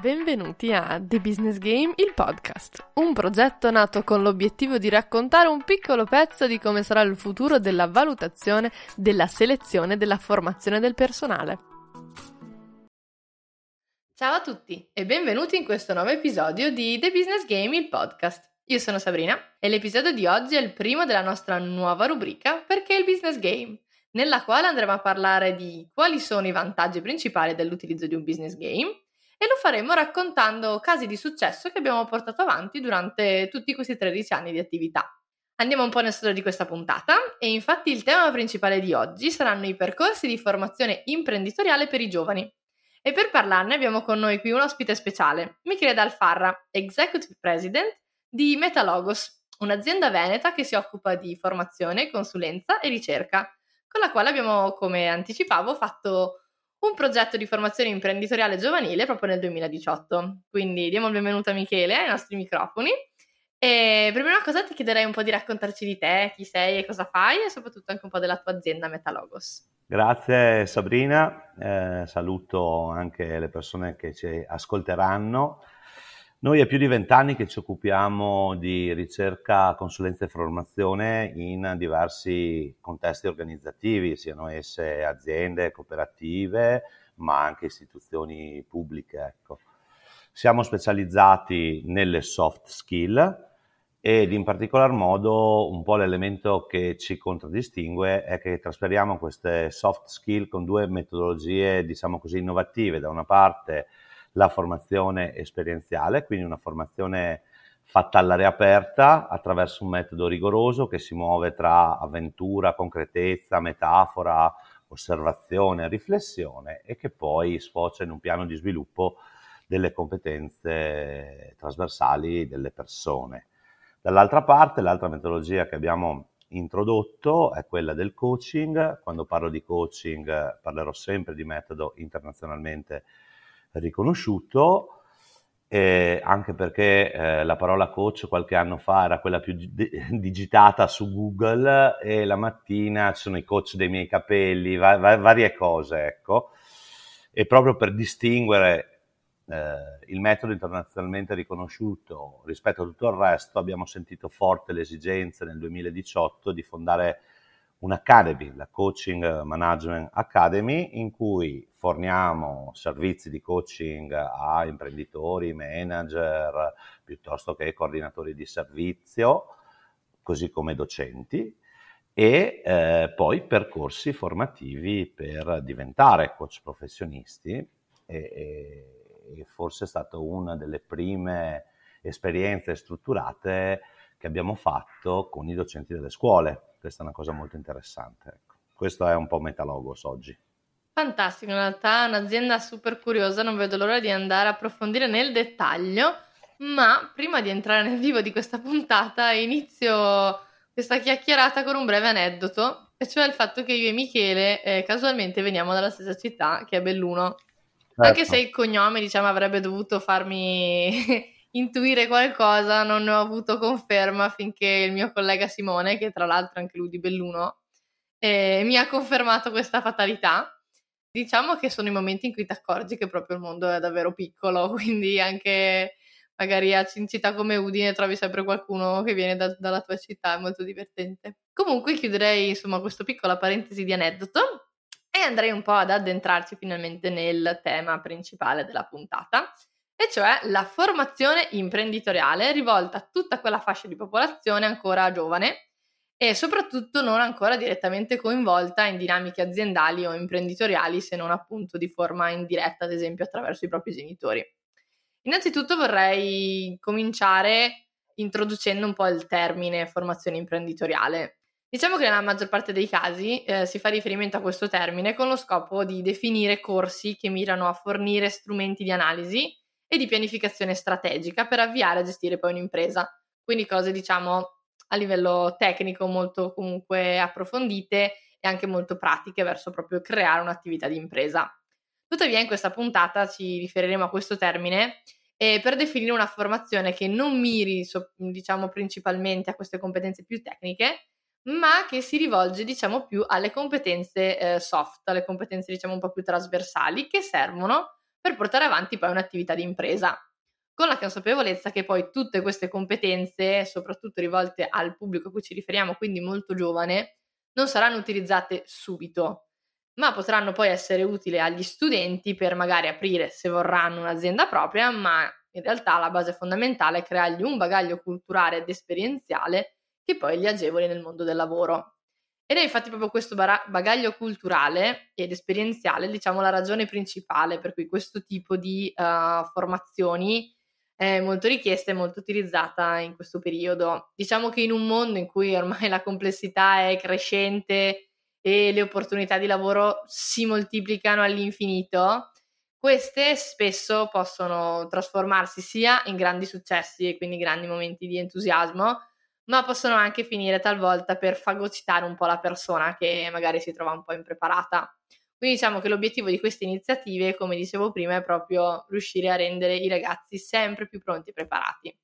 Benvenuti a The Business Game, il podcast, un progetto nato con l'obiettivo di raccontare un piccolo pezzo di come sarà il futuro della valutazione, della selezione e della formazione del personale. Ciao a tutti e benvenuti in questo nuovo episodio di The Business Game, il podcast. Io sono Sabrina e l'episodio di oggi è il primo della nostra nuova rubrica perché il Business Game, nella quale andremo a parlare di quali sono i vantaggi principali dell'utilizzo di un business game e lo faremo raccontando casi di successo che abbiamo portato avanti durante tutti questi 13 anni di attività. Andiamo un po' nel storia di questa puntata e infatti il tema principale di oggi saranno i percorsi di formazione imprenditoriale per i giovani. E per parlarne abbiamo con noi qui un ospite speciale, Michele Dalfarra, Executive President di Metalogos, un'azienda veneta che si occupa di formazione, consulenza e ricerca, con la quale abbiamo, come anticipavo, fatto un progetto di formazione imprenditoriale giovanile proprio nel 2018. Quindi diamo il benvenuto a Michele ai nostri microfoni. E per prima cosa ti chiederei un po' di raccontarci di te, chi sei e cosa fai e soprattutto anche un po' della tua azienda Metalogos. Grazie Sabrina, eh, saluto anche le persone che ci ascolteranno. Noi è più di vent'anni che ci occupiamo di ricerca, consulenza e formazione in diversi contesti organizzativi, siano esse aziende, cooperative, ma anche istituzioni pubbliche. Ecco. Siamo specializzati nelle soft skill ed in particolar modo un po' l'elemento che ci contraddistingue è che trasferiamo queste soft skill con due metodologie, diciamo così, innovative. Da una parte la formazione esperienziale, quindi una formazione fatta all'aria aperta attraverso un metodo rigoroso che si muove tra avventura, concretezza, metafora, osservazione, riflessione e che poi sfocia in un piano di sviluppo delle competenze trasversali delle persone. Dall'altra parte, l'altra metodologia che abbiamo introdotto è quella del coaching. Quando parlo di coaching parlerò sempre di metodo internazionalmente riconosciuto, eh, anche perché eh, la parola coach qualche anno fa era quella più di- digitata su Google e la mattina ci sono i coach dei miei capelli, va- va- varie cose, ecco. E proprio per distinguere eh, il metodo internazionalmente riconosciuto rispetto a tutto il resto, abbiamo sentito forte l'esigenza nel 2018 di fondare un'academy, la Coaching Management Academy, in cui forniamo servizi di coaching a imprenditori, manager, piuttosto che coordinatori di servizio, così come docenti, e eh, poi percorsi formativi per diventare coach professionisti e, e, e forse è stata una delle prime esperienze strutturate che abbiamo fatto con i docenti delle scuole. Questa è una cosa molto interessante. Ecco. Questo è un po' Metalogos oggi. Fantastico, in realtà è un'azienda super curiosa, non vedo l'ora di andare a approfondire nel dettaglio, ma prima di entrare nel vivo di questa puntata inizio questa chiacchierata con un breve aneddoto, e cioè il fatto che io e Michele eh, casualmente veniamo dalla stessa città, che è Belluno. Certo. Anche se il cognome, diciamo, avrebbe dovuto farmi intuire qualcosa, non ne ho avuto conferma finché il mio collega Simone, che tra l'altro è anche lui di Belluno, eh, mi ha confermato questa fatalità. Diciamo che sono i momenti in cui ti accorgi che proprio il mondo è davvero piccolo, quindi anche magari a città come Udine trovi sempre qualcuno che viene da, dalla tua città, è molto divertente. Comunque chiuderei insomma questa piccola parentesi di aneddoto e andrei un po' ad addentrarci finalmente nel tema principale della puntata, e cioè la formazione imprenditoriale rivolta a tutta quella fascia di popolazione ancora giovane e soprattutto non ancora direttamente coinvolta in dinamiche aziendali o imprenditoriali se non appunto di forma indiretta, ad esempio attraverso i propri genitori. Innanzitutto vorrei cominciare introducendo un po' il termine formazione imprenditoriale. Diciamo che nella maggior parte dei casi eh, si fa riferimento a questo termine con lo scopo di definire corsi che mirano a fornire strumenti di analisi e di pianificazione strategica per avviare a gestire poi un'impresa. Quindi cose diciamo a livello tecnico molto comunque approfondite e anche molto pratiche verso proprio creare un'attività di impresa. Tuttavia in questa puntata ci riferiremo a questo termine eh, per definire una formazione che non miri diciamo principalmente a queste competenze più tecniche, ma che si rivolge diciamo più alle competenze eh, soft, alle competenze diciamo un po' più trasversali che servono per portare avanti poi un'attività di impresa. Con la consapevolezza che poi tutte queste competenze, soprattutto rivolte al pubblico a cui ci riferiamo, quindi molto giovane, non saranno utilizzate subito, ma potranno poi essere utili agli studenti per magari aprire, se vorranno, un'azienda propria, ma in realtà la base fondamentale è creargli un bagaglio culturale ed esperienziale che poi li agevoli nel mondo del lavoro. Ed è infatti proprio questo bagaglio culturale ed esperienziale, diciamo, la ragione principale per cui questo tipo di uh, formazioni è molto richiesta e molto utilizzata in questo periodo. Diciamo che in un mondo in cui ormai la complessità è crescente e le opportunità di lavoro si moltiplicano all'infinito, queste spesso possono trasformarsi sia in grandi successi e quindi grandi momenti di entusiasmo, ma possono anche finire talvolta per fagocitare un po' la persona che magari si trova un po' impreparata. Quindi diciamo che l'obiettivo di queste iniziative, come dicevo prima, è proprio riuscire a rendere i ragazzi sempre più pronti e preparati.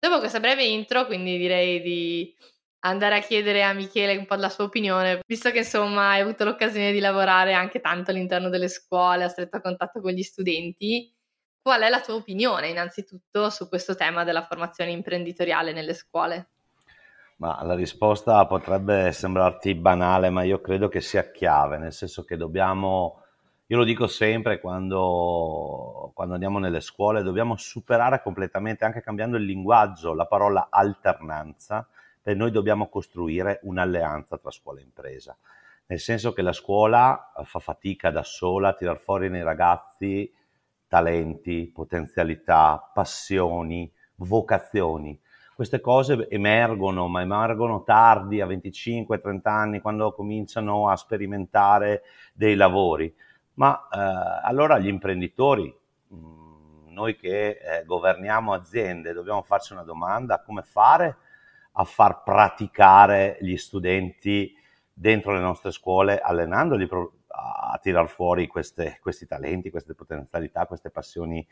Dopo questa breve intro, quindi direi di andare a chiedere a Michele un po' la sua opinione, visto che insomma hai avuto l'occasione di lavorare anche tanto all'interno delle scuole, a stretto contatto con gli studenti. Qual è la tua opinione innanzitutto su questo tema della formazione imprenditoriale nelle scuole? Ma la risposta potrebbe sembrarti banale, ma io credo che sia chiave, nel senso che dobbiamo, io lo dico sempre quando, quando andiamo nelle scuole, dobbiamo superare completamente, anche cambiando il linguaggio, la parola alternanza, e noi dobbiamo costruire un'alleanza tra scuola e impresa. Nel senso che la scuola fa fatica da sola a tirar fuori nei ragazzi talenti, potenzialità, passioni, vocazioni queste cose emergono, ma emergono tardi, a 25-30 anni, quando cominciano a sperimentare dei lavori. Ma eh, allora gli imprenditori, mm, noi che eh, governiamo aziende, dobbiamo farci una domanda, come fare a far praticare gli studenti dentro le nostre scuole, allenandoli pro- a tirar fuori queste, questi talenti, queste potenzialità, queste passioni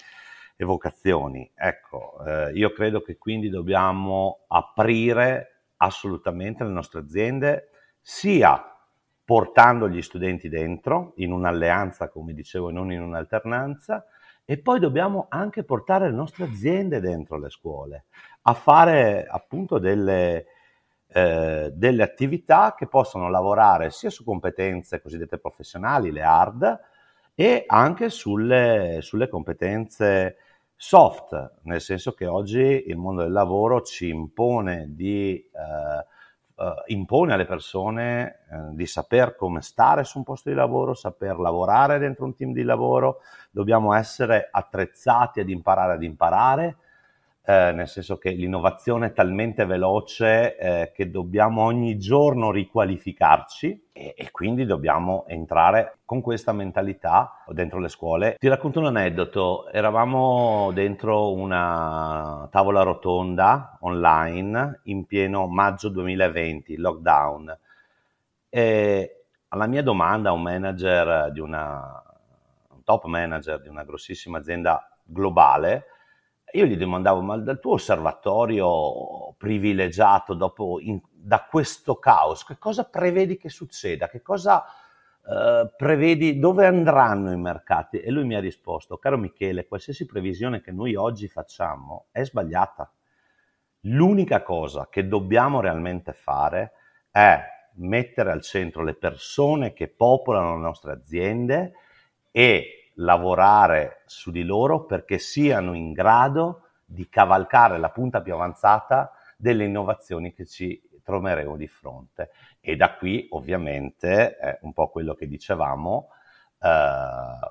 e vocazioni. Ecco, eh, io credo che quindi dobbiamo aprire assolutamente le nostre aziende, sia portando gli studenti dentro in un'alleanza, come dicevo, e non in un'alternanza, e poi dobbiamo anche portare le nostre aziende dentro le scuole a fare appunto delle, eh, delle attività che possono lavorare sia su competenze cosiddette professionali, le hard, e anche sulle, sulle competenze soft, nel senso che oggi il mondo del lavoro ci impone di eh, Uh, impone alle persone uh, di saper come stare su un posto di lavoro, saper lavorare dentro un team di lavoro, dobbiamo essere attrezzati ad imparare ad imparare, eh, nel senso che l'innovazione è talmente veloce eh, che dobbiamo ogni giorno riqualificarci e, e, quindi dobbiamo entrare con questa mentalità dentro le scuole. Ti racconto un aneddoto, eravamo dentro una tavola rotonda online in pieno maggio 2020, lockdown, e alla mia domanda un manager di una, un top manager di una grossissima azienda globale, io gli domandavo, ma dal tuo osservatorio privilegiato dopo in, da questo caos, che cosa prevedi che succeda? Che cosa eh, prevedi, dove andranno i mercati? E lui mi ha risposto, caro Michele, qualsiasi previsione che noi oggi facciamo è sbagliata. L'unica cosa che dobbiamo realmente fare è mettere al centro le persone che popolano le nostre aziende e lavorare su di loro perché siano in grado di cavalcare la punta più avanzata delle innovazioni che ci troveremo di fronte. E da qui ovviamente è un po' quello che dicevamo, eh,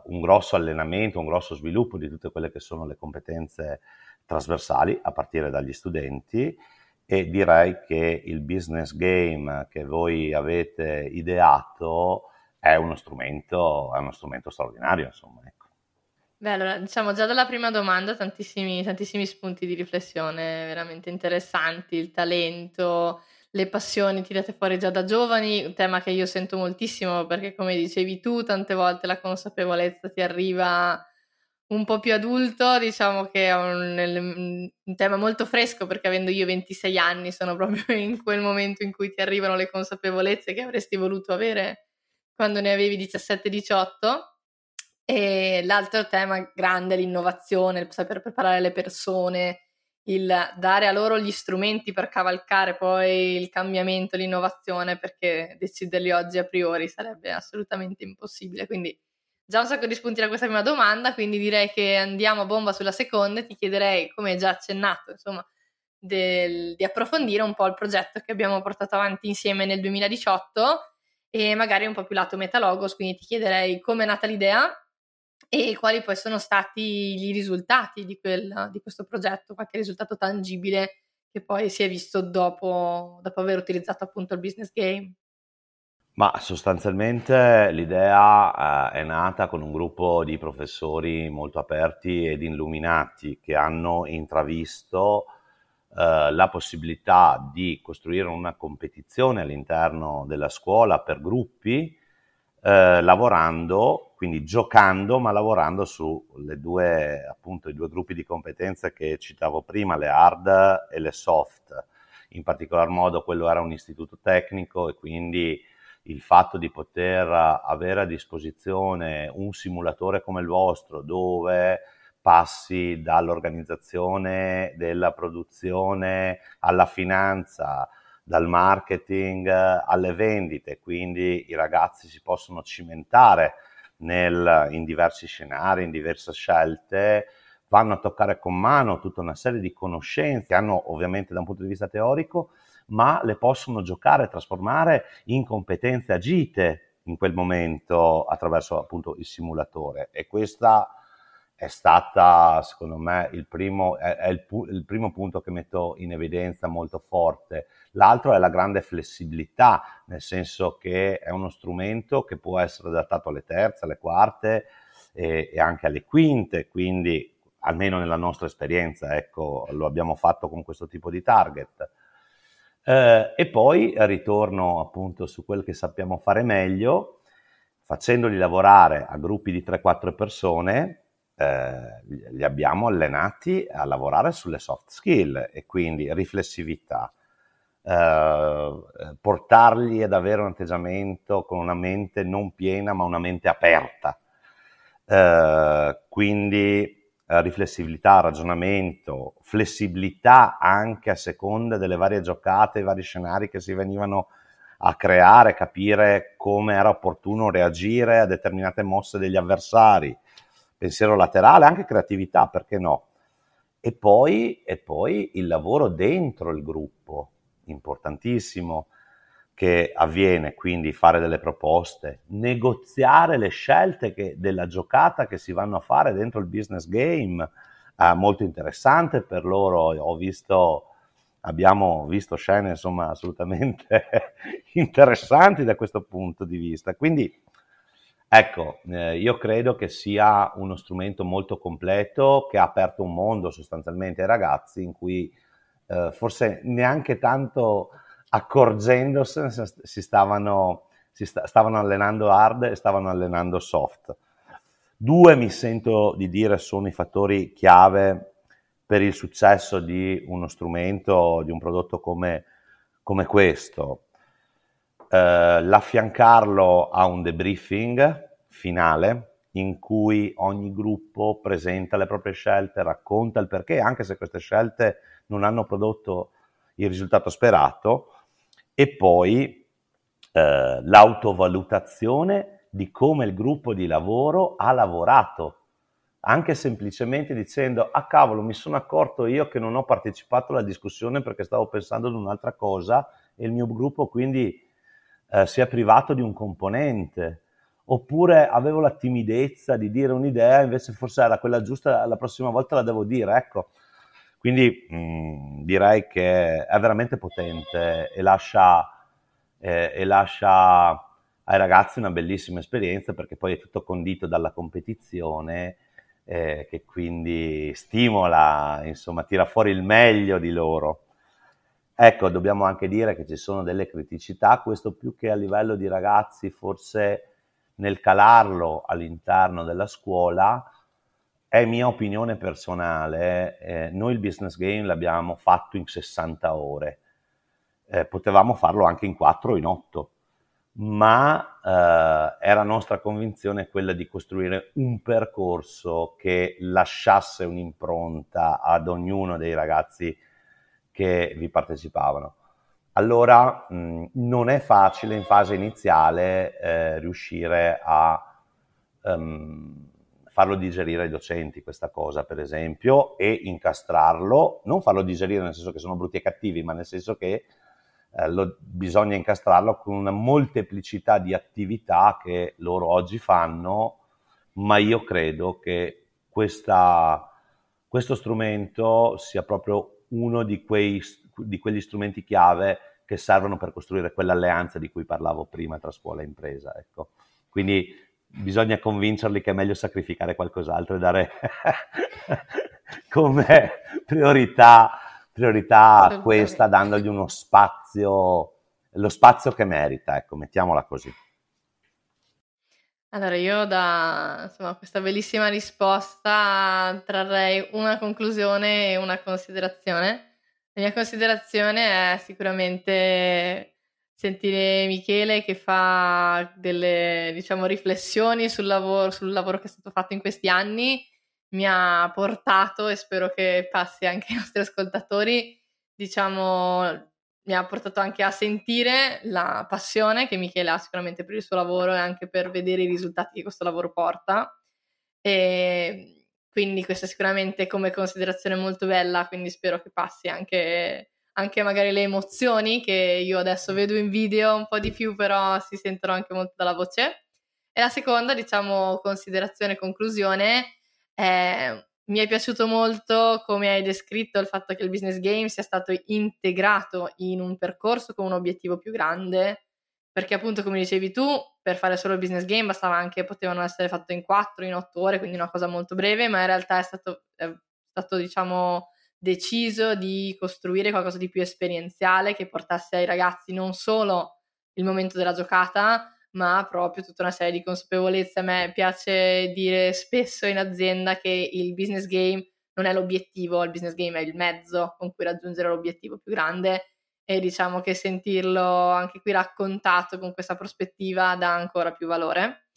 un grosso allenamento, un grosso sviluppo di tutte quelle che sono le competenze trasversali a partire dagli studenti e direi che il business game che voi avete ideato è uno strumento, è uno strumento straordinario, insomma. Ecco. Beh, allora, diciamo già dalla prima domanda tantissimi, tantissimi spunti di riflessione veramente interessanti, il talento, le passioni tirate fuori già da giovani, un tema che io sento moltissimo perché come dicevi tu, tante volte la consapevolezza ti arriva un po' più adulto, diciamo che è un, un, tema molto fresco perché avendo io 26 anni sono proprio in quel momento in cui ti arrivano le consapevolezze che avresti voluto avere quando ne avevi 17-18, E l'altro tema grande è l'innovazione, il saper preparare le persone, il dare a loro gli strumenti per cavalcare poi il cambiamento, l'innovazione, perché deciderli oggi a priori sarebbe assolutamente impossibile. Quindi già un sacco di spunti da questa prima domanda, quindi direi che andiamo a bomba sulla seconda e ti chiederei, come già accennato, insomma, del, di approfondire un po' il progetto che abbiamo portato avanti insieme nel 2018 e magari un po' più lato metalogos, quindi ti chiederei come è nata l'idea e quali poi sono stati i risultati di, quel, di questo progetto, qualche risultato tangibile che poi si è visto dopo, dopo aver utilizzato appunto il business game. Ma sostanzialmente l'idea eh, è nata con un gruppo di professori molto aperti ed illuminati che hanno intravisto eh, la possibilità di costruire una competizione all'interno della scuola per gruppi, eh, lavorando, quindi giocando, ma lavorando su due, appunto, i due gruppi di competenze che citavo prima, le hard e le soft. In particolar modo quello era un istituto tecnico e quindi il fatto di poter avere a disposizione un simulatore come il vostro dove passi dall'organizzazione della produzione alla finanza, dal marketing alle vendite, quindi i ragazzi si possono cimentare nel, in diversi scenari, in diverse scelte, vanno a toccare con mano tutta una serie di conoscenze che hanno ovviamente da un punto di vista teorico, ma le possono giocare, trasformare in competenze agite in quel momento attraverso appunto il simulatore. E questa è stata, secondo me, il primo, è, è il, il, primo punto che metto in evidenza molto forte. L'altro è la grande flessibilità, nel senso che è uno strumento che può essere adattato alle terze, alle quarte e, e anche alle quinte, quindi almeno nella nostra esperienza, ecco, lo abbiamo fatto con questo tipo di target. Eh, e poi ritorno appunto su quel che sappiamo fare meglio, facendoli lavorare a gruppi di 3-4 persone, eh, li abbiamo allenati a lavorare sulle soft skill e quindi riflessività, eh, portarli ad avere un atteggiamento con una mente non piena ma una mente aperta. Eh, quindi eh, riflessibilità, ragionamento, flessibilità anche a seconda delle varie giocate, i vari scenari che si venivano a creare, capire come era opportuno reagire a determinate mosse degli avversari, pensiero laterale, anche creatività, perché no? E poi, e poi il lavoro dentro il gruppo, importantissimo che avviene, quindi fare delle proposte, negoziare le scelte che, della giocata che si vanno a fare dentro il business game, eh, molto interessante per loro, ho visto, abbiamo visto scene insomma assolutamente interessanti da questo punto di vista, quindi ecco, eh, io credo che sia uno strumento molto completo che ha aperto un mondo sostanzialmente ai ragazzi in cui eh, forse neanche tanto accorgendosene si stavano, si sta, stavano allenando hard e stavano allenando soft. Due mi sento di dire sono i fattori chiave per il successo di uno strumento, di un prodotto come, come questo. Eh, l'affiancarlo a un debriefing finale in cui ogni gruppo presenta le proprie scelte, racconta il perché, anche se queste scelte non hanno prodotto il risultato sperato, e poi eh, l'autovalutazione di come il gruppo di lavoro ha lavorato, anche semplicemente dicendo, ah cavolo, mi sono accorto io che non ho partecipato alla discussione perché stavo pensando ad un'altra cosa e il mio gruppo quindi eh, si è privato di un componente. Oppure avevo la timidezza di dire un'idea, invece forse era quella giusta, la prossima volta la devo dire. Ecco, quindi mh, mm, direi che è veramente potente e lascia, eh, e lascia ai ragazzi una bellissima esperienza perché poi è tutto condito dalla competizione eh, che quindi stimola, insomma, tira fuori il meglio di loro. Ecco, dobbiamo anche dire che ci sono delle criticità, questo più che a livello di ragazzi, forse nel calarlo all'interno della scuola, è mia opinione personale, eh, noi il business game l'abbiamo fatto in 60 ore, eh, potevamo farlo anche in 4 o in 8, ma eh, era nostra convinzione quella di costruire un percorso che lasciasse un'impronta ad ognuno dei ragazzi che vi partecipavano. Allora mh, non è facile in fase iniziale eh, riuscire a um, farlo digerire ai docenti questa cosa, per esempio, e incastrarlo, non farlo digerire nel senso che sono brutti e cattivi, ma nel senso che eh, lo, bisogna incastrarlo con una molteplicità di attività che loro oggi fanno, ma io credo che questa, questo strumento sia proprio uno di, quei, di quegli strumenti chiave che servono per costruire quell'alleanza di cui parlavo prima tra scuola e impresa. Ecco. Quindi bisogna convincerli che è meglio sacrificare qualcos'altro e dare come priorità priorità a questa dandogli uno spazio, lo spazio che merita, ecco, mettiamola così. Allora, io da insomma, questa bellissima risposta trarrei una conclusione e una considerazione. La mia considerazione è sicuramente sentire Michele che fa delle diciamo, riflessioni sul lavoro, sul lavoro che è stato fatto in questi anni mi ha portato e spero che passi anche ai nostri ascoltatori, diciamo, mi ha portato anche a sentire la passione che Michele ha sicuramente per il suo lavoro e anche per vedere i risultati che questo lavoro porta. E quindi questa è sicuramente come considerazione molto bella, quindi spero che passi anche, anche magari le emozioni che io adesso vedo in video un po' di più, però si sentono anche molto dalla voce. E la seconda, diciamo, considerazione conclusione eh, mi è piaciuto molto come hai descritto il fatto che il business game sia stato integrato in un percorso con un obiettivo più grande, perché appunto come dicevi tu, per fare solo il business game bastava anche, potevano essere fatte in 4, in 8 ore, quindi una cosa molto breve, ma in realtà è stato, è stato diciamo deciso di costruire qualcosa di più esperienziale che portasse ai ragazzi non solo il momento della giocata, ma proprio tutta una serie di consapevolezze. A me piace dire spesso in azienda che il business game non è l'obiettivo, il business game è il mezzo con cui raggiungere l'obiettivo più grande e diciamo che sentirlo anche qui raccontato con questa prospettiva dà ancora più valore.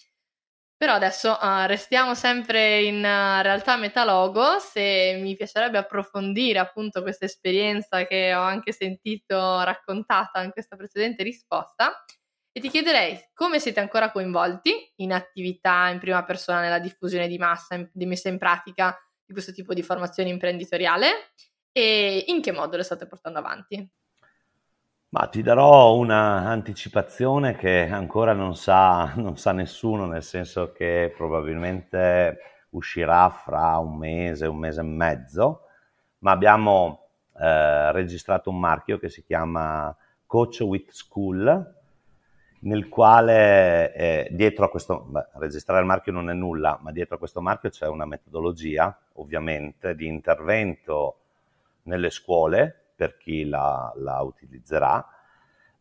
Però adesso uh, restiamo sempre in uh, realtà metalogo, se mi piacerebbe approfondire appunto questa esperienza che ho anche sentito raccontata in questa precedente risposta, e ti chiederei come siete ancora coinvolti in attività in prima persona nella diffusione di massa, di messa in pratica di questo tipo di formazione imprenditoriale e in che modo le state portando avanti? Ma ti darò un'anticipazione che ancora non sa, non sa nessuno, nel senso che probabilmente uscirà fra un mese, un mese e mezzo, ma abbiamo eh, registrato un marchio che si chiama Coach with School, nel quale eh, dietro a questo, beh, registrare il marchio non è nulla, ma dietro a questo marchio c'è una metodologia, ovviamente, di intervento nelle scuole per chi la, la utilizzerà,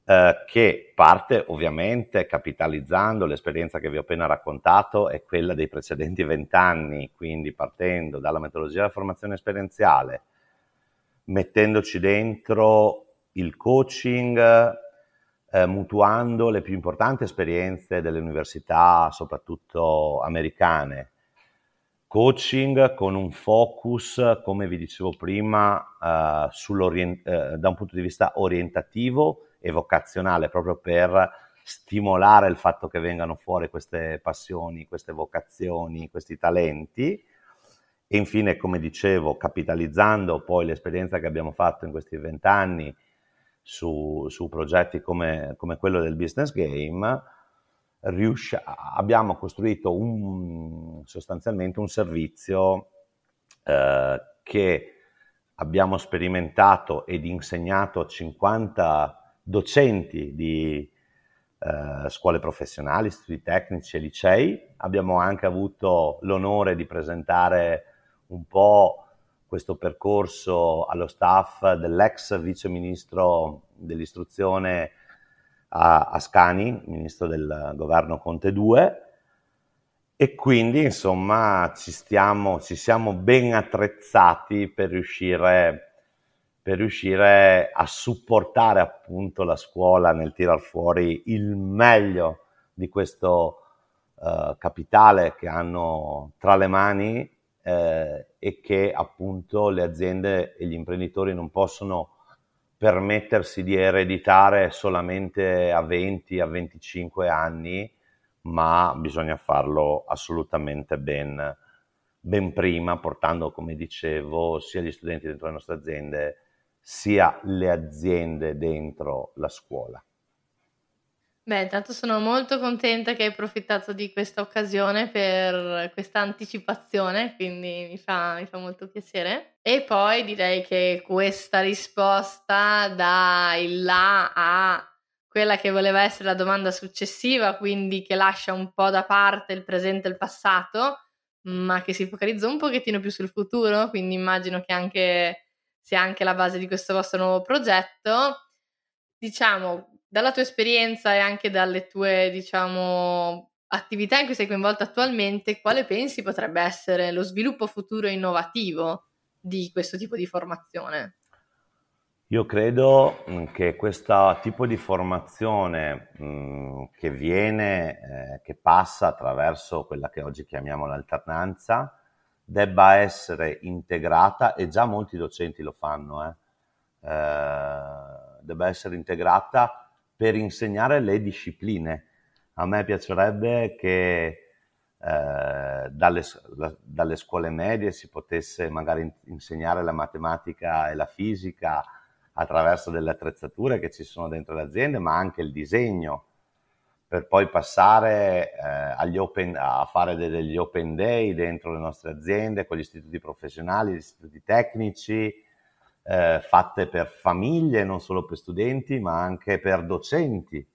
eh, che parte ovviamente capitalizzando l'esperienza che vi ho appena raccontato e quella dei precedenti vent'anni, quindi partendo dalla metodologia della formazione esperienziale, mettendoci dentro il coaching, eh, mutuando le più importanti esperienze delle università, soprattutto americane. Coaching con un focus, come vi dicevo prima, eh, eh, da un punto di vista orientativo e vocazionale, proprio per stimolare il fatto che vengano fuori queste passioni, queste vocazioni, questi talenti. E infine, come dicevo, capitalizzando poi l'esperienza che abbiamo fatto in questi vent'anni su, su progetti come, come, quello del business game, riusci- abbiamo costruito un, sostanzialmente un servizio eh, che abbiamo sperimentato ed insegnato a 50 docenti di eh, scuole professionali, studi tecnici e licei. Abbiamo anche avuto l'onore di presentare un po' questo percorso allo staff dell'ex vice ministro dell'istruzione Ascani, ministro del governo Conte 2, e quindi insomma ci, stiamo, ci siamo ben attrezzati per riuscire, per riuscire a supportare appunto la scuola nel tirar fuori il meglio di questo uh, capitale che hanno tra le mani eh, e che appunto le aziende e gli imprenditori non possono permettersi di ereditare solamente a 20, a 25 anni, ma bisogna farlo assolutamente ben, ben prima, portando, come dicevo, sia gli studenti dentro le nostre aziende, sia le aziende dentro la scuola. Beh, intanto sono molto contenta che hai approfittato di questa occasione per questa anticipazione, quindi mi fa, mi fa molto piacere. E poi direi che questa risposta dà il là a quella che voleva essere la domanda successiva, quindi che lascia un po' da parte il presente e il passato, ma che si focalizza un pochettino più sul futuro, quindi immagino che anche sia anche la base di questo vostro nuovo progetto. Diciamo, dalla tua esperienza e anche dalle tue, diciamo, attività in cui sei coinvolta attualmente, quale pensi potrebbe essere lo sviluppo futuro innovativo di questo tipo di formazione? Io credo mm, che questo tipo di formazione mh, mm, che viene, eh, che passa attraverso quella che oggi chiamiamo l'alternanza, debba essere integrata, e già molti docenti lo fanno, eh, eh, debba essere integrata per insegnare le discipline. A me piacerebbe che eh, dalle, la, dalle, scuole medie si potesse magari insegnare la matematica e la fisica attraverso delle attrezzature che ci sono dentro le aziende, ma anche il disegno, per poi passare eh, open, a fare degli open day dentro le nostre aziende con gli istituti professionali, gli istituti tecnici, eh, fatte per famiglie, non solo per studenti, ma anche per docenti.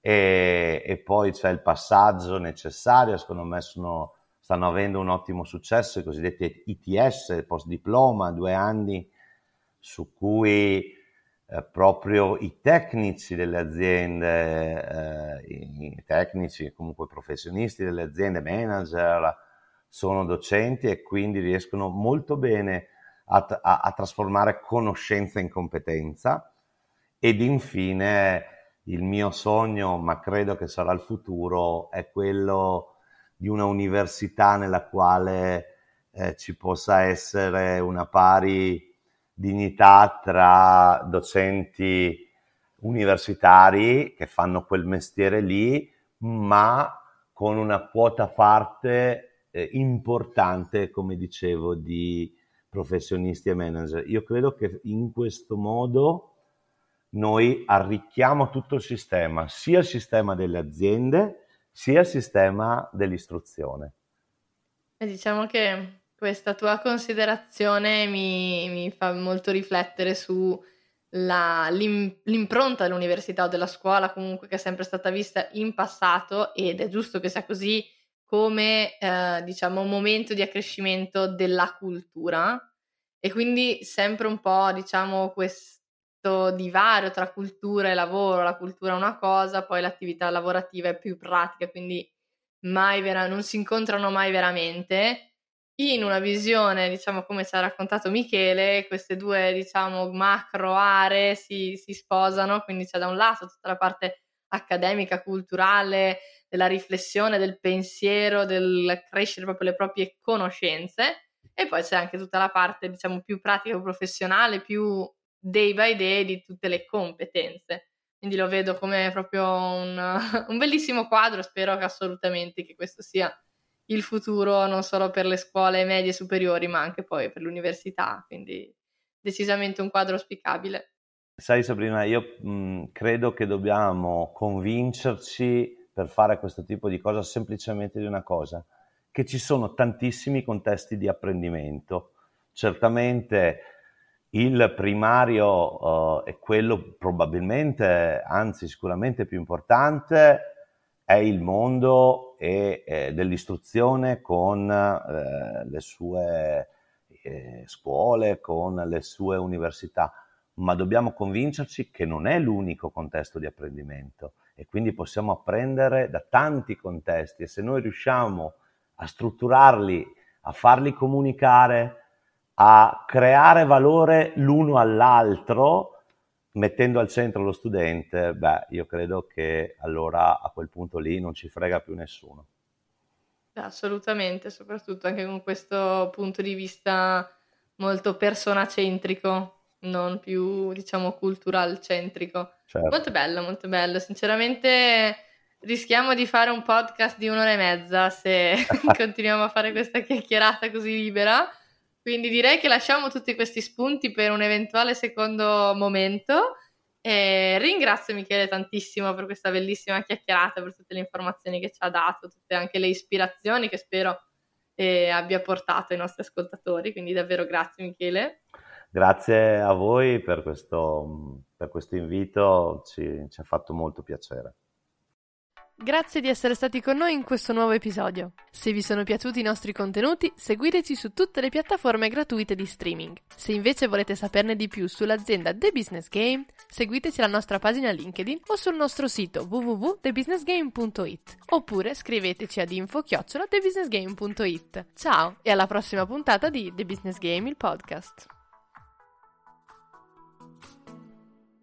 E, e poi c'è il passaggio necessario, secondo me sono, stanno avendo un ottimo successo i cosiddetti ITS, post diploma, due anni su cui eh, proprio i tecnici delle aziende, eh, i tecnici, comunque professionisti delle aziende, manager, sono docenti e quindi riescono molto bene a, a, a trasformare conoscenza in competenza. Ed infine il mio sogno, ma credo che sarà il futuro, è quello di una università nella quale eh, ci possa essere una pari dignità tra docenti universitari che fanno quel mestiere lì, ma con una quota parte eh, importante, come dicevo, di professionisti e manager. Io credo che in questo modo noi arricchiamo tutto il sistema, sia il sistema delle aziende, sia il sistema dell'istruzione. E diciamo che questa tua considerazione mi, mi fa molto riflettere su la, l'im, l'impronta dell'università o della scuola comunque che è sempre stata vista in passato ed è giusto che sia così come eh, diciamo momento di accrescimento della cultura e quindi sempre un po' diciamo questo divario tra cultura e lavoro, la cultura è una cosa, poi l'attività lavorativa è più pratica, quindi mai vera- non si incontrano mai veramente. In una visione, diciamo, come ci ha raccontato Michele, queste due, diciamo, macro aree si, si sposano, quindi c'è da un lato tutta la parte accademica, culturale, della riflessione, del pensiero, del crescere proprio le proprie conoscenze e poi c'è anche tutta la parte, diciamo, più pratica professionale, più day by day di tutte le competenze. Quindi lo vedo come proprio un, un bellissimo quadro, spero che assolutamente che questo sia il futuro non solo per le scuole medie e superiori, ma anche poi per l'università, quindi decisamente un quadro auspicabile. Sai Sabrina, io mh, credo che dobbiamo convincerci per fare questo tipo di cosa semplicemente di una cosa, che ci sono tantissimi contesti di apprendimento. Certamente il primario uh, è quello probabilmente, anzi sicuramente più importante, è il mondo e, eh, dell'istruzione con eh, le sue eh, scuole, con le sue università ma dobbiamo convincerci che non è l'unico contesto di apprendimento e quindi possiamo apprendere da tanti contesti e se noi riusciamo a strutturarli, a farli comunicare, a creare valore l'uno all'altro mettendo al centro lo studente, beh, io credo che allora a quel punto lì non ci frega più nessuno. Assolutamente, soprattutto anche con questo punto di vista molto persona centrico, non più, diciamo, cultural centrico. Certo. Molto bello, molto bello. Sinceramente rischiamo di fare un podcast di un'ora e mezza se continuiamo a fare questa chiacchierata così libera. Quindi direi che lasciamo tutti questi spunti per un eventuale secondo momento. E ringrazio Michele tantissimo per questa bellissima chiacchierata, per tutte le informazioni che ci ha dato, tutte anche le ispirazioni che spero eh, abbia portato ai nostri ascoltatori. Quindi davvero grazie Michele. Grazie a voi per questo, per questo invito, ci, ci ha fatto molto piacere. Grazie di essere stati con noi in questo nuovo episodio. Se vi sono piaciuti i nostri contenuti, seguiteci su tutte le piattaforme gratuite di streaming. Se invece volete saperne di più sull'azienda The Business Game, seguiteci alla nostra pagina LinkedIn o sul nostro sito www.thebusinessgame.it oppure scriveteci ad info-thebusinessgame.it. Ciao e alla prossima puntata di The Business Game, il podcast.